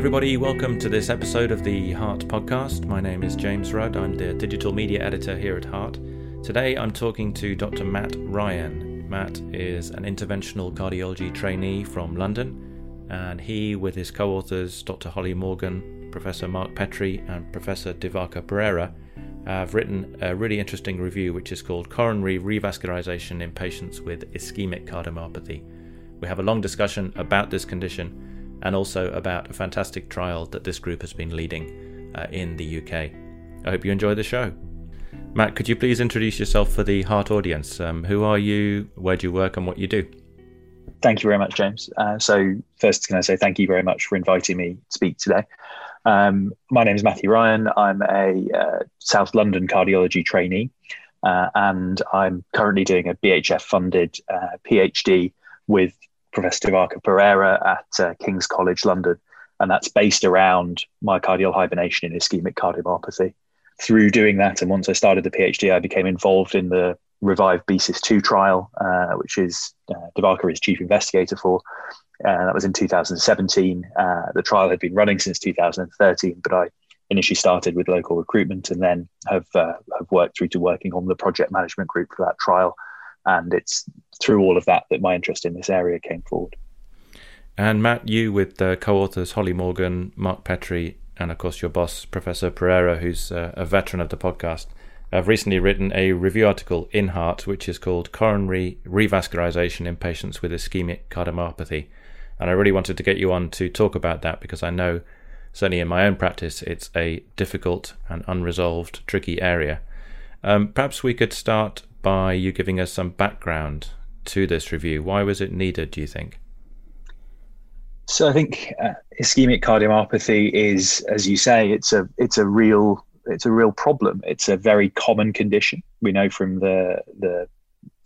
everybody. Welcome to this episode of the Heart Podcast. My name is James Rudd. I'm the digital media editor here at Heart. Today I'm talking to Dr. Matt Ryan. Matt is an interventional cardiology trainee from London, and he, with his co authors, Dr. Holly Morgan, Professor Mark Petrie, and Professor Divaka Perera, have written a really interesting review which is called Coronary Revascularization in Patients with Ischemic Cardiomyopathy. We have a long discussion about this condition and also about a fantastic trial that this group has been leading uh, in the UK. I hope you enjoy the show. Matt, could you please introduce yourself for the Heart audience? Um, who are you, where do you work, and what you do? Thank you very much, James. Uh, so, first, can I say thank you very much for inviting me to speak today? Um, my name is Matthew Ryan. I'm a uh, South London cardiology trainee, uh, and I'm currently doing a BHF funded uh, PhD with Professor Divaka Perera at uh, King's College London, and that's based around myocardial hibernation in ischemic cardiomyopathy. Through doing that, and once I started the PhD, I became involved in the Revive BCIS 2 trial, uh, which is uh, Divaka is chief investigator for. Uh, that was in 2017. Uh, the trial had been running since 2013, but I initially started with local recruitment and then have, uh, have worked through to working on the project management group for that trial and it's through all of that that my interest in this area came forward. And Matt, you with the co-authors Holly Morgan, Mark Petrie, and of course your boss Professor Perera, who's uh, a veteran of the podcast, have recently written a review article in Heart, which is called "Coronary Revascularization in Patients with Ischemic Cardiomyopathy." And I really wanted to get you on to talk about that because I know, certainly in my own practice, it's a difficult and unresolved, tricky area. Um, perhaps we could start by you giving us some background to this review. Why was it needed, do you think? So I think uh, ischemic cardiomyopathy is, as you say, it's a it's a real it's a real problem. It's a very common condition. We know from the the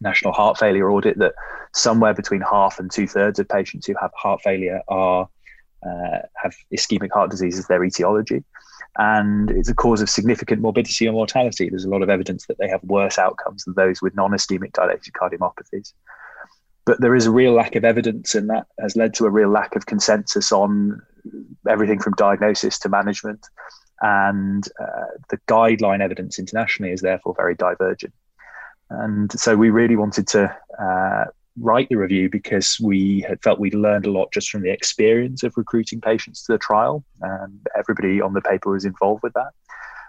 National Heart Failure Audit that somewhere between half and two thirds of patients who have heart failure are uh, have ischemic heart disease as their etiology and it's a cause of significant morbidity and mortality. There's a lot of evidence that they have worse outcomes than those with non ischemic dilated cardiomyopathies. But there is a real lack of evidence, and that has led to a real lack of consensus on everything from diagnosis to management. And uh, the guideline evidence internationally is therefore very divergent. And so we really wanted to uh, write the review because we had felt we'd learned a lot just from the experience of recruiting patients to the trial. And everybody on the paper was involved with that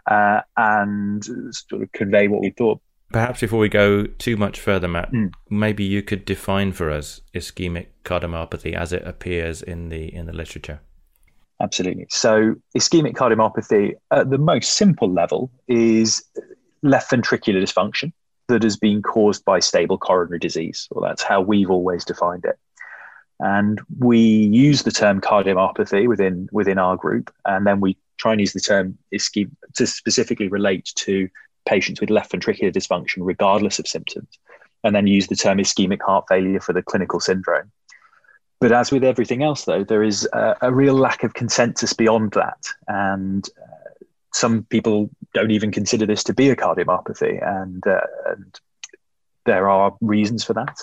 uh, and sort of convey what we thought. Perhaps before we go too much further, Matt, mm. maybe you could define for us ischemic cardiomyopathy as it appears in the in the literature. Absolutely. So, ischemic cardiomyopathy, at the most simple level, is left ventricular dysfunction that has been caused by stable coronary disease. Well, that's how we've always defined it. And we use the term cardiomyopathy within within our group, and then we try and use the term ischemic to specifically relate to patients with left ventricular dysfunction, regardless of symptoms, and then use the term ischemic heart failure for the clinical syndrome. But as with everything else, though, there is a, a real lack of consensus beyond that, and uh, some people don't even consider this to be a cardiomyopathy, and, uh, and there are reasons for that.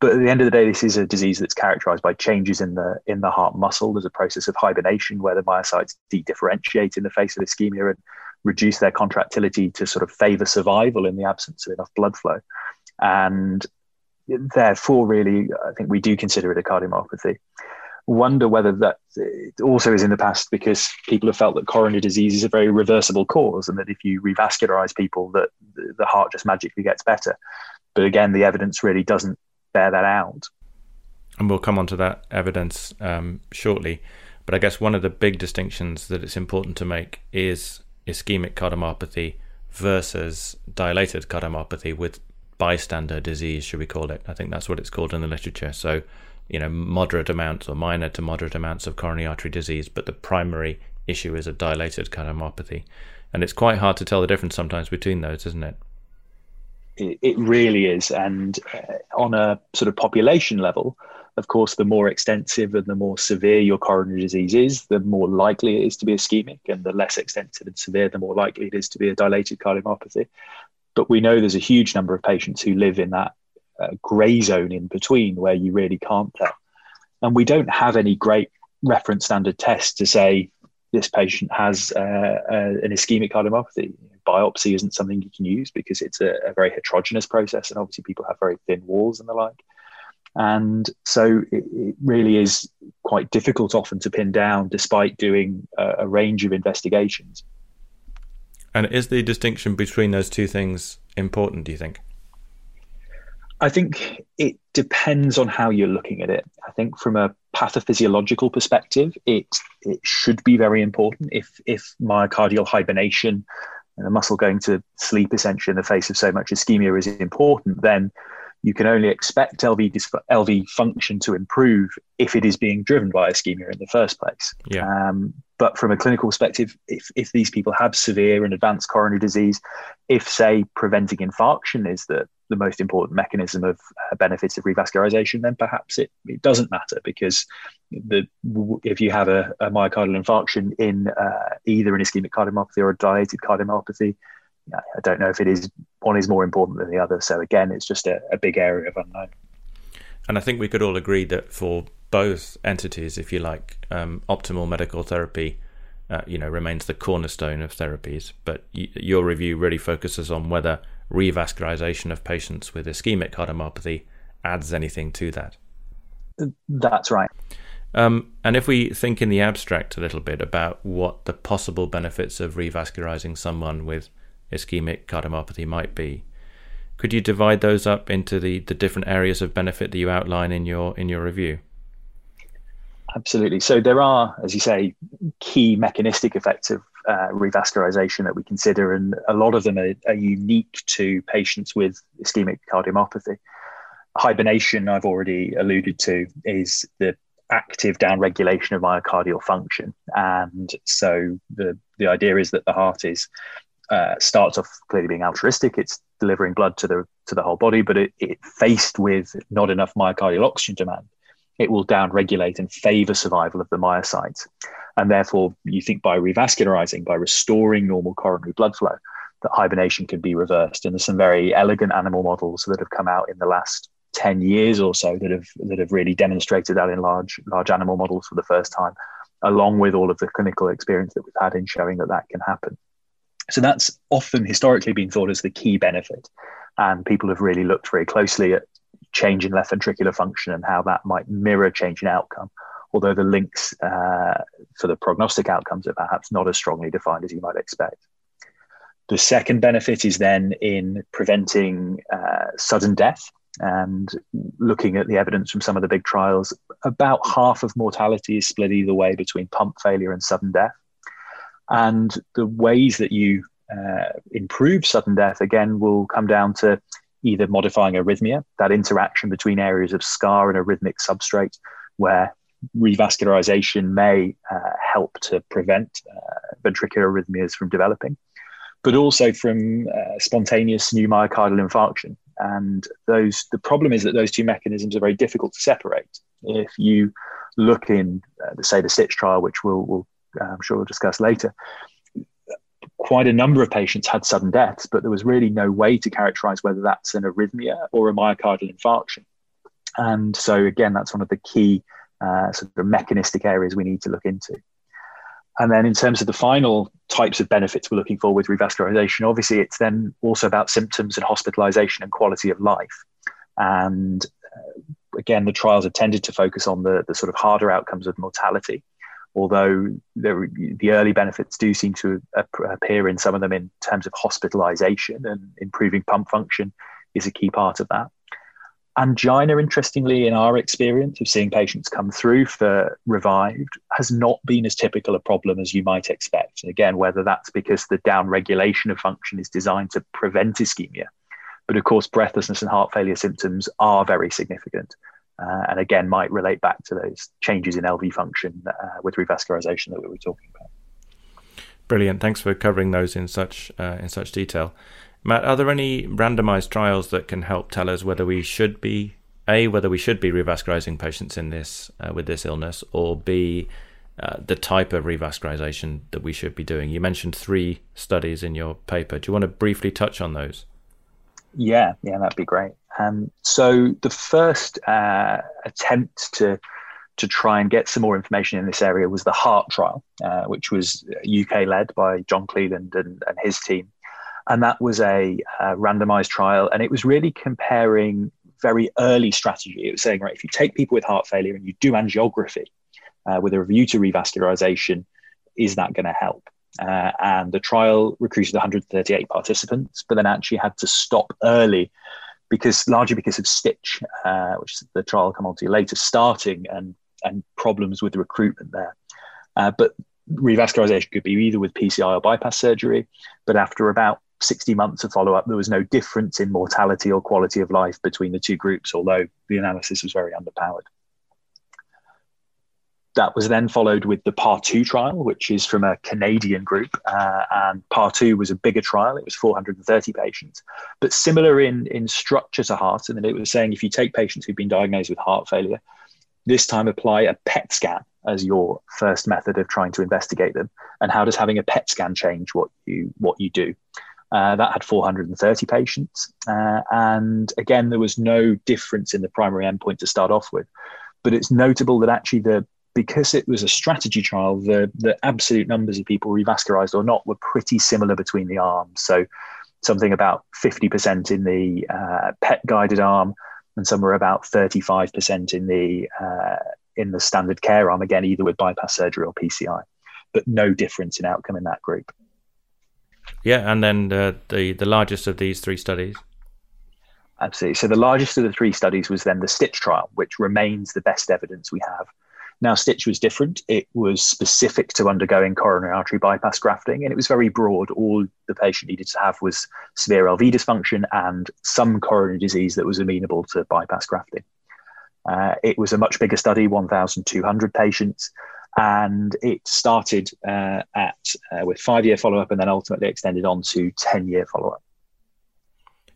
But at the end of the day, this is a disease that's characterized by changes in the in the heart muscle. There's a process of hibernation where the myocytes de-differentiate in the face of ischemia and reduce their contractility to sort of favor survival in the absence of enough blood flow. And therefore, really, I think we do consider it a cardiomyopathy wonder whether that also is in the past because people have felt that coronary disease is a very reversible cause and that if you revascularize people that the heart just magically gets better. But again the evidence really doesn't bear that out. And we'll come on to that evidence um, shortly. But i guess one of the big distinctions that it's important to make is ischemic cardiomyopathy versus dilated cardiomyopathy with bystander disease should we call it. I think that's what it's called in the literature. So you know, moderate amounts or minor to moderate amounts of coronary artery disease, but the primary issue is a dilated cardiomyopathy. And it's quite hard to tell the difference sometimes between those, isn't it? It, really is. And uh, on a sort of population level, of course, the more extensive and the more severe your coronary disease is, the more likely it is to be ischemic, and the less extensive and severe, the more likely it is to be a dilated cardiomyopathy. But we know there's a huge number of patients who live in that grey zone in between where you really can't tell. And we don't have any great reference standard test to say this patient has uh, uh, an ischemic cardiomyopathy. Biopsy isn't something you can use because it's a, a, very heterogeneous process, and obviously people have very thin walls and the like. And so it, it really is quite difficult often to pin down, despite doing a, a range of investigations. And is the distinction between those two things important? Do you think? I think it depends on how you're looking at it. I think from a pathophysiological perspective, it it should be very important. If if myocardial hibernation and the muscle going to sleep essentially in the face of so much ischemia is important, then you can only expect LV LV function to improve if it is being driven by ischemia in the first place. Yeah. Um, but from a clinical perspective, if, if these people have severe and advanced coronary disease, if say preventing infarction is the, the most important mechanism of uh, benefits of revascularization, then perhaps it, it doesn't matter because the if you have a, a myocardial infarction in uh, either an ischemic cardiomyopathy or a dilated cardiomyopathy, I don't know if it is one is more important than the other. So again, it's just a, a big area of unknown. And I think we could all agree that for both entities, if you like, um, optimal medical therapy, uh, you know, remains the cornerstone of therapies. But y- your review really focuses on whether revascularization of patients with ischemic cardiomyopathy adds anything to that. That's right. Um, and if we think in the abstract a little bit about what the possible benefits of revascularizing someone with ischemic cardiomyopathy might be, could you divide those up into the, the different areas of benefit that you outline in your in your review? Absolutely. So there are, as you say, key mechanistic effects of uh, revascularization that we consider, and a lot of them are, are, unique to patients with ischemic cardiomyopathy. Hibernation, I've already alluded to, is the active downregulation of myocardial function, and so the the idea is that the heart is uh, starts off clearly being altruistic; it's delivering blood to the to the whole body, but it, it faced with not enough myocardial oxygen demand it will downregulate and favor survival of the myocytes. And therefore, you think by revascularizing, by restoring normal coronary blood flow, that hibernation can be reversed. And there's some very elegant animal models that have come out in the last 10 years or so that have that have really demonstrated that in large large animal models for the first time, along with all of the clinical experience that we've had in showing that that can happen. So that's often historically been thought as the key benefit. And people have really looked very closely at change in left ventricular function and how that might mirror change in outcome. Although the links uh, for the prognostic outcomes are perhaps not as strongly defined as you might expect. The second benefit is then in preventing uh, sudden death and looking at the evidence from some of the big trials, about half of mortality is split either way between pump failure and sudden death. And the ways that you uh, improve sudden death, again, will come down to either modifying arrhythmia, that interaction between areas of scar and arrhythmic substrate, where revascularization may uh, help to prevent uh, ventricular arrhythmias from developing, but also from uh, spontaneous new myocardial infarction. And those, the problem is that those two mechanisms are very difficult to separate. If you look in, uh, say, the STICH trial, which we'll, we'll uh, I'm sure we'll discuss later, quite a number of patients had sudden deaths, but there was really no way to characterize whether that's an arrhythmia or a myocardial infarction. And so, again, that's one of the key uh, sort of mechanistic areas we need to look into. And then, in terms of the final types of benefits we're looking for with revascularization, obviously, it's then also about symptoms and hospitalization and quality of life. And uh, again, the trials have tended to focus on the, the sort of harder outcomes of mortality although there, the early benefits do seem to appear in some of them in terms of hospitalization and improving pump function is a key part of that. Angina, interestingly, in our experience of seeing patients come through for revived, has not been as typical a problem as you might expect. And again, whether that's because the downregulation of function is designed to prevent ischemia, but of course, breathlessness and heart failure symptoms are very significant uh, and again might relate back to those changes in LV function uh, with revascularization that we were talking about. Brilliant. Thanks for covering those in such uh, in such detail. Matt, are there any randomized trials that can help tell us whether we should be a whether we should be revascularizing patients in this uh, with this illness, or b uh, the type of revascularization that we should be doing? You mentioned three studies in your paper. Do you want to briefly touch on those? Yeah, yeah, that'd be great. Um, so the first uh, attempt to to try and get some more information in this area was the HEART trial, uh, which was UK led by John Cleland and, and his team. And that was a, a randomized trial, and it was really comparing very early strategy. It was saying, right, if you take people with heart failure and you do angiography uh, with a review to revascularization, is that going to help? Uh, and the trial recruited 138 participants, but then actually had to stop early because largely because of STICH, uh, which the trial will come on to later, starting and and problems with the recruitment there. Uh, but revascularization could be either with PCI or bypass surgery. But after about 60 months of follow up, there was no difference in mortality or quality of life between the two groups, although the analysis was very underpowered. That was then followed with the PARR2 trial, which is from a Canadian group. Uh, and PARR2 was a bigger trial, it was 430 patients, but similar in, in structure to heart. And then it was saying if you take patients who've been diagnosed with heart failure, this time apply a PET scan as your first method of trying to investigate them. And how does having a PET scan change what you what you do? Uh, that had 430 patients, uh, and again there was no difference in the primary endpoint to start off with. But it's notable that actually the because it was a strategy trial, the the absolute numbers of people revascularized or not were pretty similar between the arms. So something about 50% in the uh, PET guided arm, and some were about 35% in the uh, in the standard care arm. Again, either with bypass surgery or PCI, but no difference in outcome in that group. Yeah, and then the the, the largest of these three studies. Absolutely. So the largest of the three studies was then the STICH trial, which remains the best evidence we have now, STICH was different. It was specific to undergoing coronary artery bypass grafting, and it was very broad. All the patient needed to have was severe LV dysfunction and some coronary disease that was amenable to bypass grafting. Uh, it was a much bigger study, 1,200 patients, and it started uh, at uh, with five-year follow-up, and then ultimately extended on to 10-year follow-up.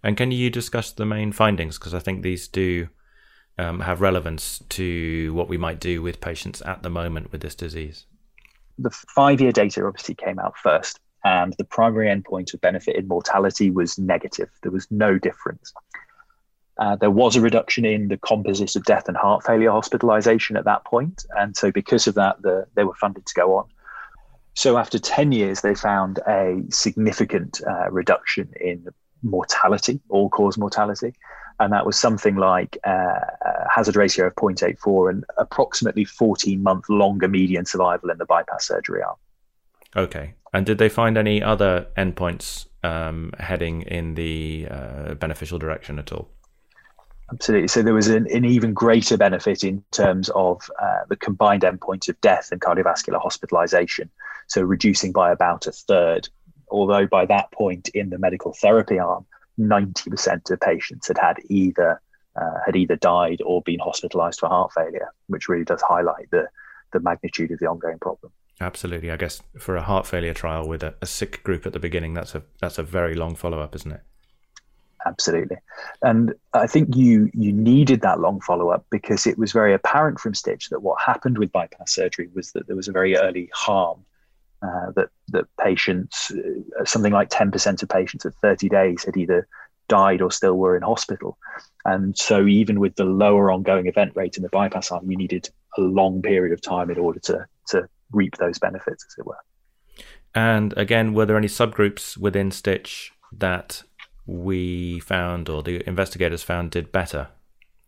And can you discuss the main findings? Because I think these do um, have relevance to what we might do with patients at the moment with this disease? The five year data obviously came out first, and the primary endpoint of benefit in mortality was negative. There was no difference. Uh, there was a reduction in the composite of death and heart failure hospitalization at that point, and so because of that, the, they were funded to go on. So after 10 years, they found a significant uh, reduction in mortality, all cause mortality and that was something like uh, a hazard ratio of 0.84 and approximately 14 month longer median survival in the bypass surgery arm. Okay. And did they find any other endpoints um, heading in the uh, beneficial direction at all? Absolutely. So there was an, an even greater benefit in terms of uh, the combined endpoint of death and cardiovascular hospitalization. So reducing by about a third. Although by that point in the medical therapy arm, 90% of patients had had either uh, had either died or been hospitalized for heart failure, which really does highlight the the magnitude of the ongoing problem. Absolutely, I guess for a heart failure trial with a, a sick group at the beginning, that's a that's a very long follow up, isn't it? Absolutely, and I think you you needed that long follow up because it was very apparent from STICH that what happened with bypass surgery was that there was a very early harm uh, that that patients, uh, something like 10% of patients at 30 days had either died or still were in hospital. And so, even with the lower ongoing event rate in the bypass arm, you needed a long period of time in order to to reap those benefits, as it were. And again, were there any subgroups within STICH that we found or the investigators found did better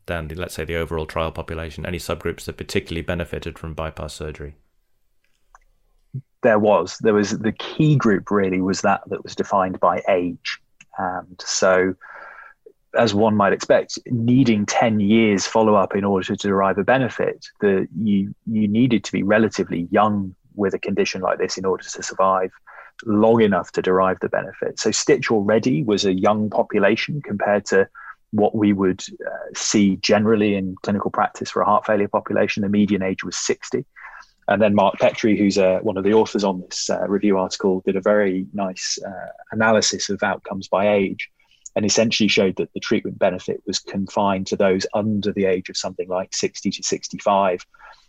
than, the, let's say, the overall trial population? Any subgroups that particularly benefited from bypass surgery? There was there was the key group really was that that was defined by age. And so as one might expect needing 10 years follow up in order to derive a benefit the you you needed to be relatively young with a condition like this in order to survive long enough to derive the benefit. So STICH already was a young population compared to what we would uh, see generally in clinical practice for a heart failure population. The median age was 60 and then Mark Petrie, who's uh, one of the authors on this uh, review article, did a very nice uh, analysis of outcomes by age and essentially showed that the treatment benefit was confined to those under the age of something like 60 to 65.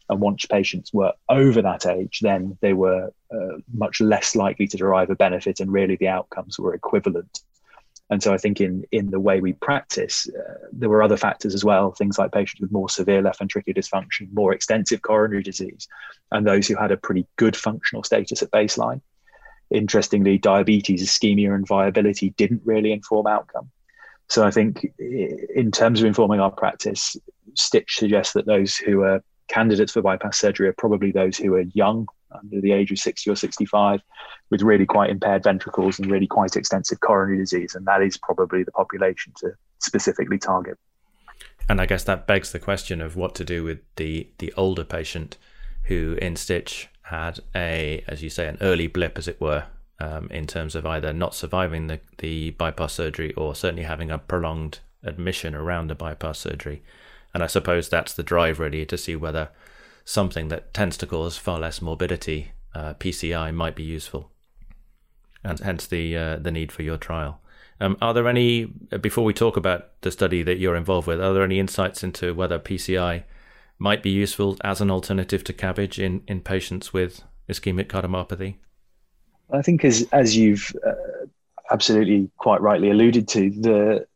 And once patients were over that age, then they were uh, much less likely to derive a benefit, and really the outcomes were equivalent. And so I think in in the way we practice, uh, there were other factors as well, things like patients with more severe left ventricular dysfunction, more extensive coronary disease, and those who had a pretty good functional status at baseline. Interestingly, diabetes, ischemia, and viability didn't really inform outcome. So I think in terms of informing our practice, STICH suggests that those who are candidates for bypass surgery are probably those who are young, under the age of 60 or 65, with really quite impaired ventricles and really quite extensive coronary disease. And that is probably the population to specifically target. And I guess that begs the question of what to do with the, the older patient who in STICH had a, as you say, an early blip, as it were, um, in terms of either not surviving the, the bypass surgery or certainly having a prolonged admission around the bypass surgery. And I suppose that's the drive really to see whether something that tends to cause far less morbidity, uh, PCI, might be useful, and hence the uh, the need for your trial. Um, are there any before we talk about the study that you're involved with? Are there any insights into whether PCI might be useful as an alternative to CABG in, in patients with ischemic cardiomyopathy? I think as as you've uh, absolutely quite rightly alluded to, the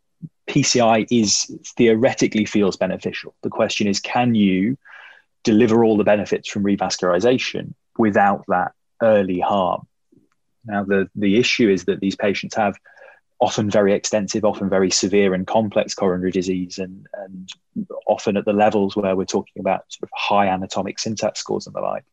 PCI is theoretically feels beneficial. The question is, can you deliver all the benefits from revascularization without that early harm? Now, the, the issue is that these patients have often very extensive, often very severe and complex coronary disease, and, and often at the levels where we're talking about sort of high anatomic syntax scores and the like.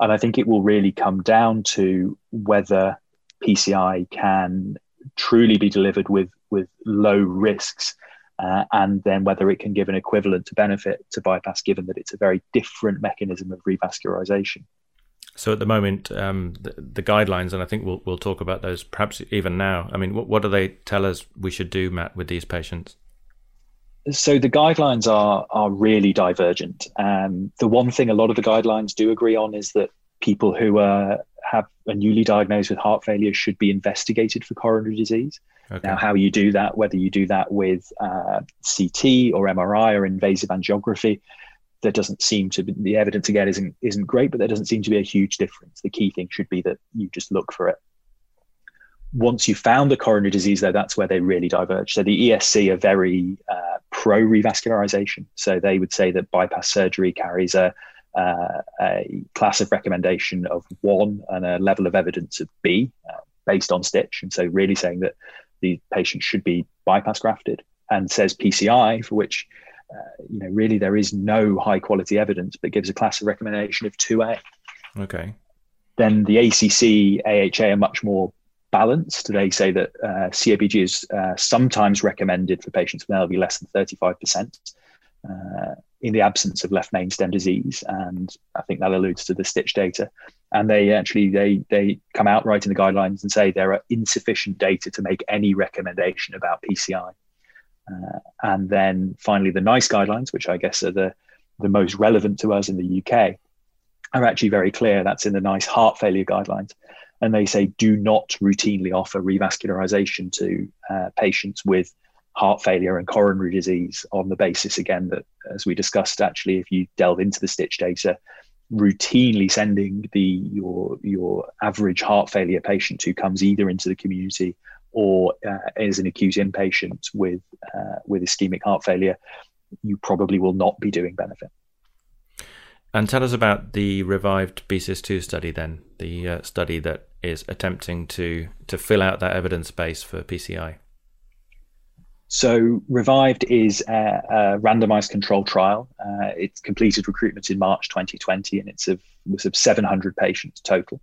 And I think it will really come down to whether PCI can truly be delivered with with low risks, uh, and then whether it can give an equivalent to benefit to bypass, given that it's a very different mechanism of revascularization. So at the moment, um, the, the, guidelines, and I think we'll we'll talk about those perhaps even now. I mean, what, what do they tell us we should do, Matt, with these patients? So the guidelines are are really divergent. Um, the one thing a lot of the guidelines do agree on is that people who are have a newly diagnosed with heart failure should be investigated for coronary disease. Okay. Now, how you do that, whether you do that with uh, CT or MRI or invasive angiography, there doesn't seem to be the evidence again isn't isn't great, but there doesn't seem to be a huge difference. The key thing should be that you just look for it. Once you found the coronary disease, though, that's where they really diverge. So the ESC are very uh, pro revascularization. So they would say that bypass surgery carries a uh, a class of recommendation of one and a level of evidence of B uh, based on STICH. And so, really saying that the patient should be bypass grafted and says PCI, for which uh, you know really there is no high quality evidence, but gives a class of recommendation of 2A. Okay. Then the ACC, AHA are much more balanced. They say that uh, CABG is uh, sometimes recommended for patients with LV less than 35%. In the absence of left main stem disease, and I think that alludes to the STICH data. And they actually they they come out right in the guidelines and say there are insufficient data to make any recommendation about PCI. Uh, and then finally, the NICE guidelines, which I guess are the the most relevant to us in the UK, are actually very clear. That's in the NICE heart failure guidelines. And they say do not routinely offer revascularization to uh, patients with heart failure and coronary disease on the basis again that as we discussed actually if you delve into the STICH data routinely sending the your your average heart failure patient who comes either into the community or uh, is an acute inpatient with uh, with ischemic heart failure you probably will not be doing benefit. And tell us about the revived BCIS2 study then the uh, study that is attempting to to fill out that evidence base for PCI so, Revived is a, a randomized control trial. Uh, it's completed recruitment in March 2020, and it's of, was of 700 patients total.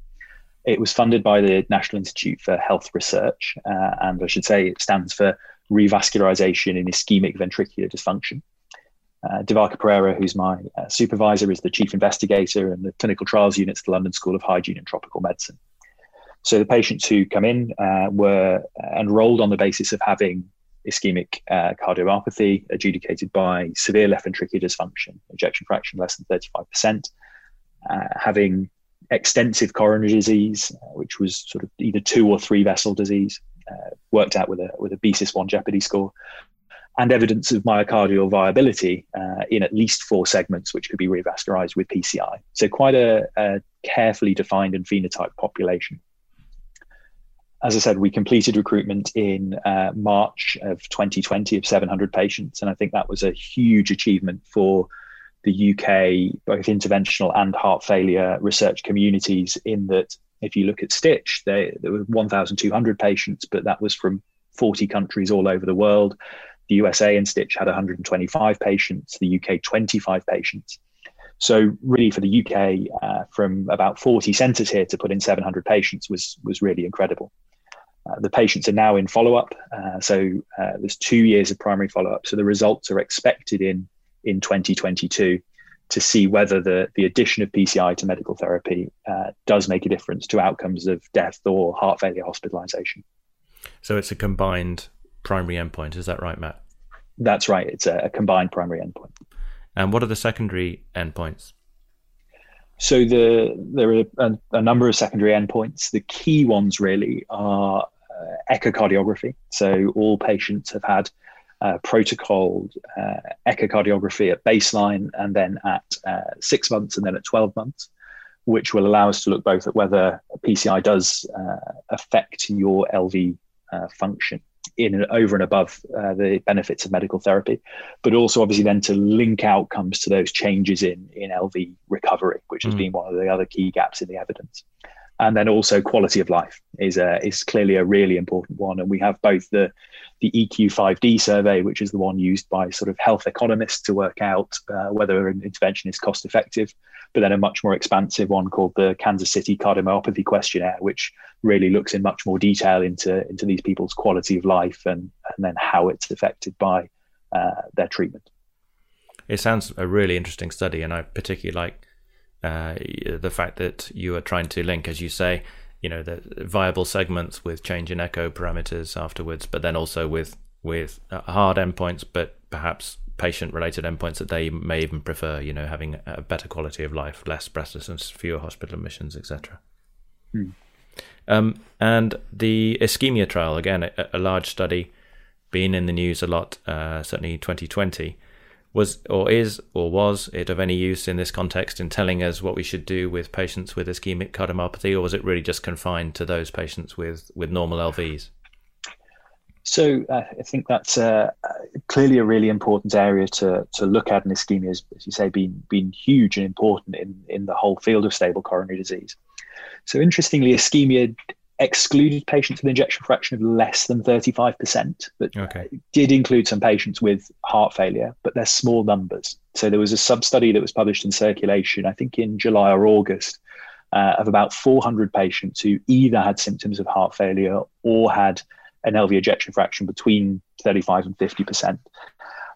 It was funded by the National Institute for Health Research, uh, and I should say it stands for Revascularization in Ischemic Ventricular Dysfunction. Uh, Divaka Perera, who's my uh, supervisor, is the chief investigator and the clinical trials unit at the London School of Hygiene and Tropical Medicine. So the patients who come in uh, were enrolled on the basis of having ischemic uh, cardiomyopathy adjudicated by severe left ventricular dysfunction, ejection fraction less than 35%, uh, having extensive coronary disease, uh, which was sort of either two or three vessel disease, uh, worked out with a with a BCIS1 jeopardy score, and evidence of myocardial viability uh, in at least four segments, which could be revascularized with PCI. So quite a, a carefully defined and phenotyped population as I said, we completed recruitment in uh, March of 2020 of 700 patients, and I think that was a huge achievement for the UK, both interventional and heart failure research communities. In that, if you look at STICH, they, there were 1,200 patients, but that was from 40 countries all over the world. The USA and STICH had 125 patients, the UK 25 patients. So really, for the UK, uh, from about 40 centres here to put in 700 patients was was really incredible. Uh, the patients are now in follow up, uh, so uh, there's two years of primary follow up. So the results are expected in in 2022 to see whether the the addition of PCI to medical therapy uh, does make a difference to outcomes of death or heart failure hospitalisation. So it's a combined primary endpoint, is that right, Matt? That's right. It's a, a combined primary endpoint. And what are the secondary endpoints? So the there are a, a number of secondary endpoints. The key ones really are uh, echocardiography. So all patients have had uh, protocoled uh, echocardiography at baseline and then at uh, six months and then at 12 months, which will allow us to look both at whether PCI does uh, affect your LV uh, function in and over and above uh, the benefits of medical therapy, but also obviously then to link outcomes to those changes in in LV recovery, which has mm. been one of the other key gaps in the evidence. And then also quality of life is a, is clearly a really important one, and we have both the the EQ5D survey, which is the one used by sort of health economists to work out uh, whether an intervention is cost effective, but then a much more expansive one called the Kansas City Cardiomyopathy Questionnaire, which really looks in much more detail into, into these people's quality of life and, and then how it's affected by uh, their treatment. It sounds a really interesting study, and I particularly like uh, the fact that you are trying to link, as you say, you know the viable segments with change in echo parameters afterwards, but then also with with uh, hard endpoints, but perhaps patient related endpoints that they may even prefer. You know, having a better quality of life, less breathlessness, fewer hospital admissions, etc. Hmm. Um, and the ischemia trial again, a, a, large study, been in the news a lot, uh, certainly 2020 was or is or was it of any use in this context in telling us what we should do with patients with ischemic cardiomyopathy, or was it really just confined to those patients with with normal LVs? So uh, I think that's uh, clearly a really important area to to look at, and ischemia, as, as you say, been been huge and important in in the whole field of stable coronary disease. So interestingly, ischemia excluded patients with ejection fraction of less than 35%, but okay. did include some patients with heart failure, but they're small numbers. So there was a sub study that was published in Circulation, I think in July or August, uh, of about 400 patients who either had symptoms of heart failure or had an LV ejection fraction between 35 and 50%.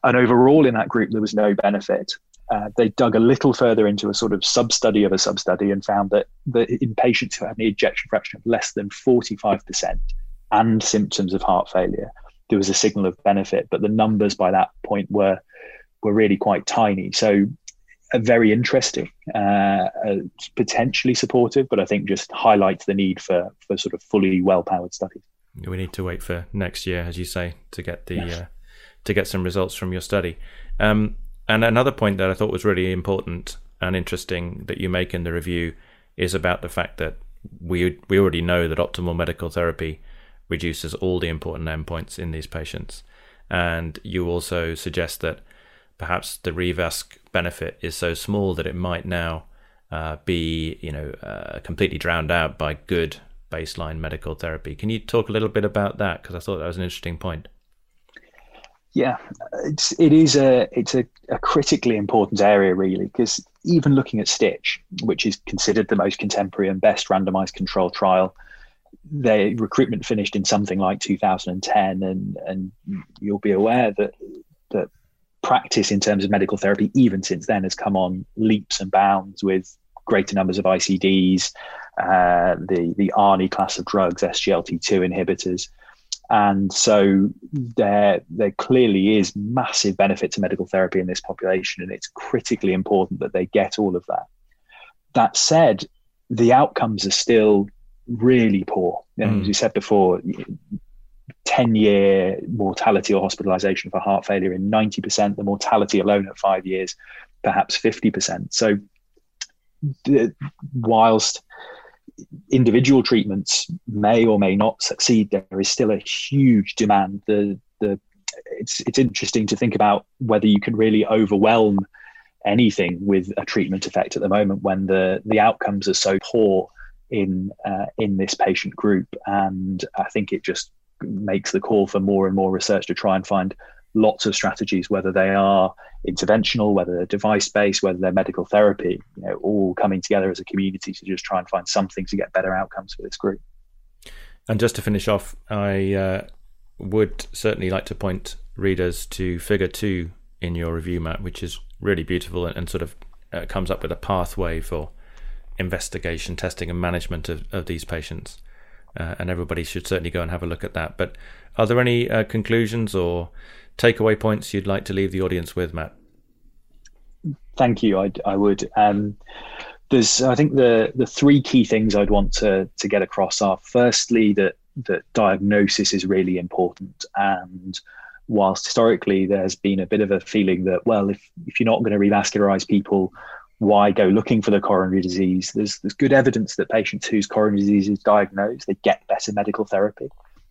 And overall in that group, there was no benefit uh, they dug a little further into a sort of sub study of a sub study and found that, in patients who had an ejection fraction of less than 45% and symptoms of heart failure, there was a signal of benefit. But the numbers by that point were were really quite tiny. So uh, very interesting, uh, uh, potentially supportive, but I think just highlights the need for for sort of fully well powered studies. We need to wait for next year, as you say, to get the yes. uh, to get some results from your study. Um, and another point that I thought was really important and interesting that you make in the review is about the fact that we we already know that optimal medical therapy reduces all the important endpoints in these patients, and you also suggest that perhaps the Revasc benefit is so small that it might now uh, be you know uh, completely drowned out by good baseline medical therapy. Can you talk a little bit about that? Because I thought that was an interesting point. Yeah, it's it is a it's a, a critically important area really because even looking at STICH, which is considered the most contemporary and best randomized control trial, their recruitment finished in something like 2010, and and you'll be aware that that practice in terms of medical therapy even since then has come on leaps and bounds with greater numbers of ICDs, uh, the the ARNI class of drugs, SGLT2 inhibitors. And so there, there clearly is massive benefit to medical therapy in this population, and it's critically important that they get all of that. That said, the outcomes are still really poor. Know, mm. As you said before, 10 year mortality or hospitalization for heart failure in 90%, the mortality alone at five years, perhaps 50%. So, whilst individual treatments may or may not succeed, there is still a huge demand. The the it's it's interesting to think about whether you can really overwhelm anything with a treatment effect at the moment when the the outcomes are so poor in uh, in this patient group, and I think it just makes the call for more and more research to try and find lots of strategies, whether they are interventional, whether they're device based, whether they're medical therapy, you know, all coming together as a community to just try and find something to get better outcomes for this group. And just to finish off, I uh, would certainly like to point readers to figure two in your review, Matt, which is really beautiful and, and sort of uh, comes up with a pathway for investigation, testing, and management of, of these patients. Uh, and everybody should certainly go and have a look at that. But are there any uh, conclusions or takeaway points you'd like to leave the audience with, Matt? Thank you. I, I would. Um, there's, I think, the the three key things I'd want to to get across are firstly that that diagnosis is really important, and whilst historically there's been a bit of a feeling that well, if if you're not going to revascularize people, why go looking for the coronary disease? There's there's good evidence that patients whose coronary disease is diagnosed, they get better medical therapy.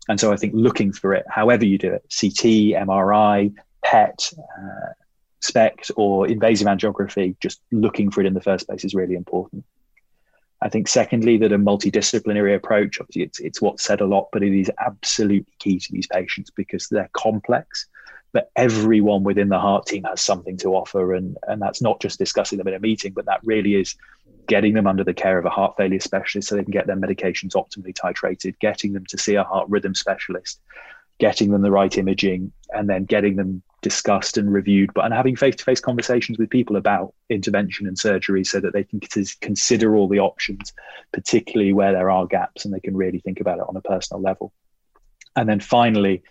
And so I think looking for it, however you do it, CT, MRI, PET, uh, SPECT, or invasive angiography, just looking for it in the first place is really important. I think, secondly, that a multidisciplinary approach, obviously, it's, it's what's said a lot, but it is absolutely key to these patients because they're complex. But everyone within the heart team has something to offer. And, and that's not just discussing them in a meeting, but that really is getting them under the care of a heart failure specialist so they can get their medications optimally titrated, getting them to see a heart rhythm specialist, getting them the right imaging, and then getting them discussed and reviewed, but and having face-to-face conversations with people about intervention and surgery so that they can consider all the options, particularly where there are gaps, and they can really think about it on a personal level. And then finally,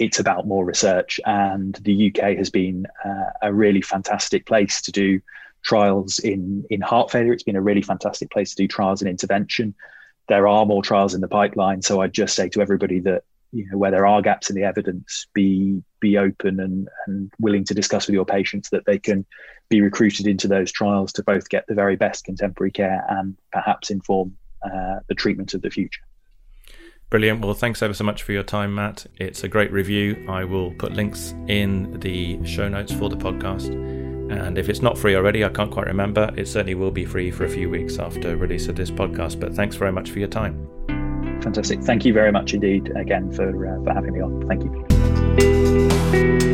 it's about more research, and the UK has been uh, a really fantastic place to do trials in in heart failure. It's been a really fantastic place to do trials in intervention. There are more trials in the pipeline, so I'd just say to everybody that you know where there are gaps in the evidence, be be open and and willing to discuss with your patients that they can be recruited into those trials to both get the very best contemporary care and perhaps inform uh, the treatment of the future. Brilliant. Well, thanks ever so much for your time, Matt. It's a great review. I will put links in the show notes for the podcast. And if it's not free already, I can't quite remember. It certainly will be free for a few weeks after release of this podcast. But thanks very much for your time. Fantastic. Thank you very much indeed again for, uh, for having me on. Thank you.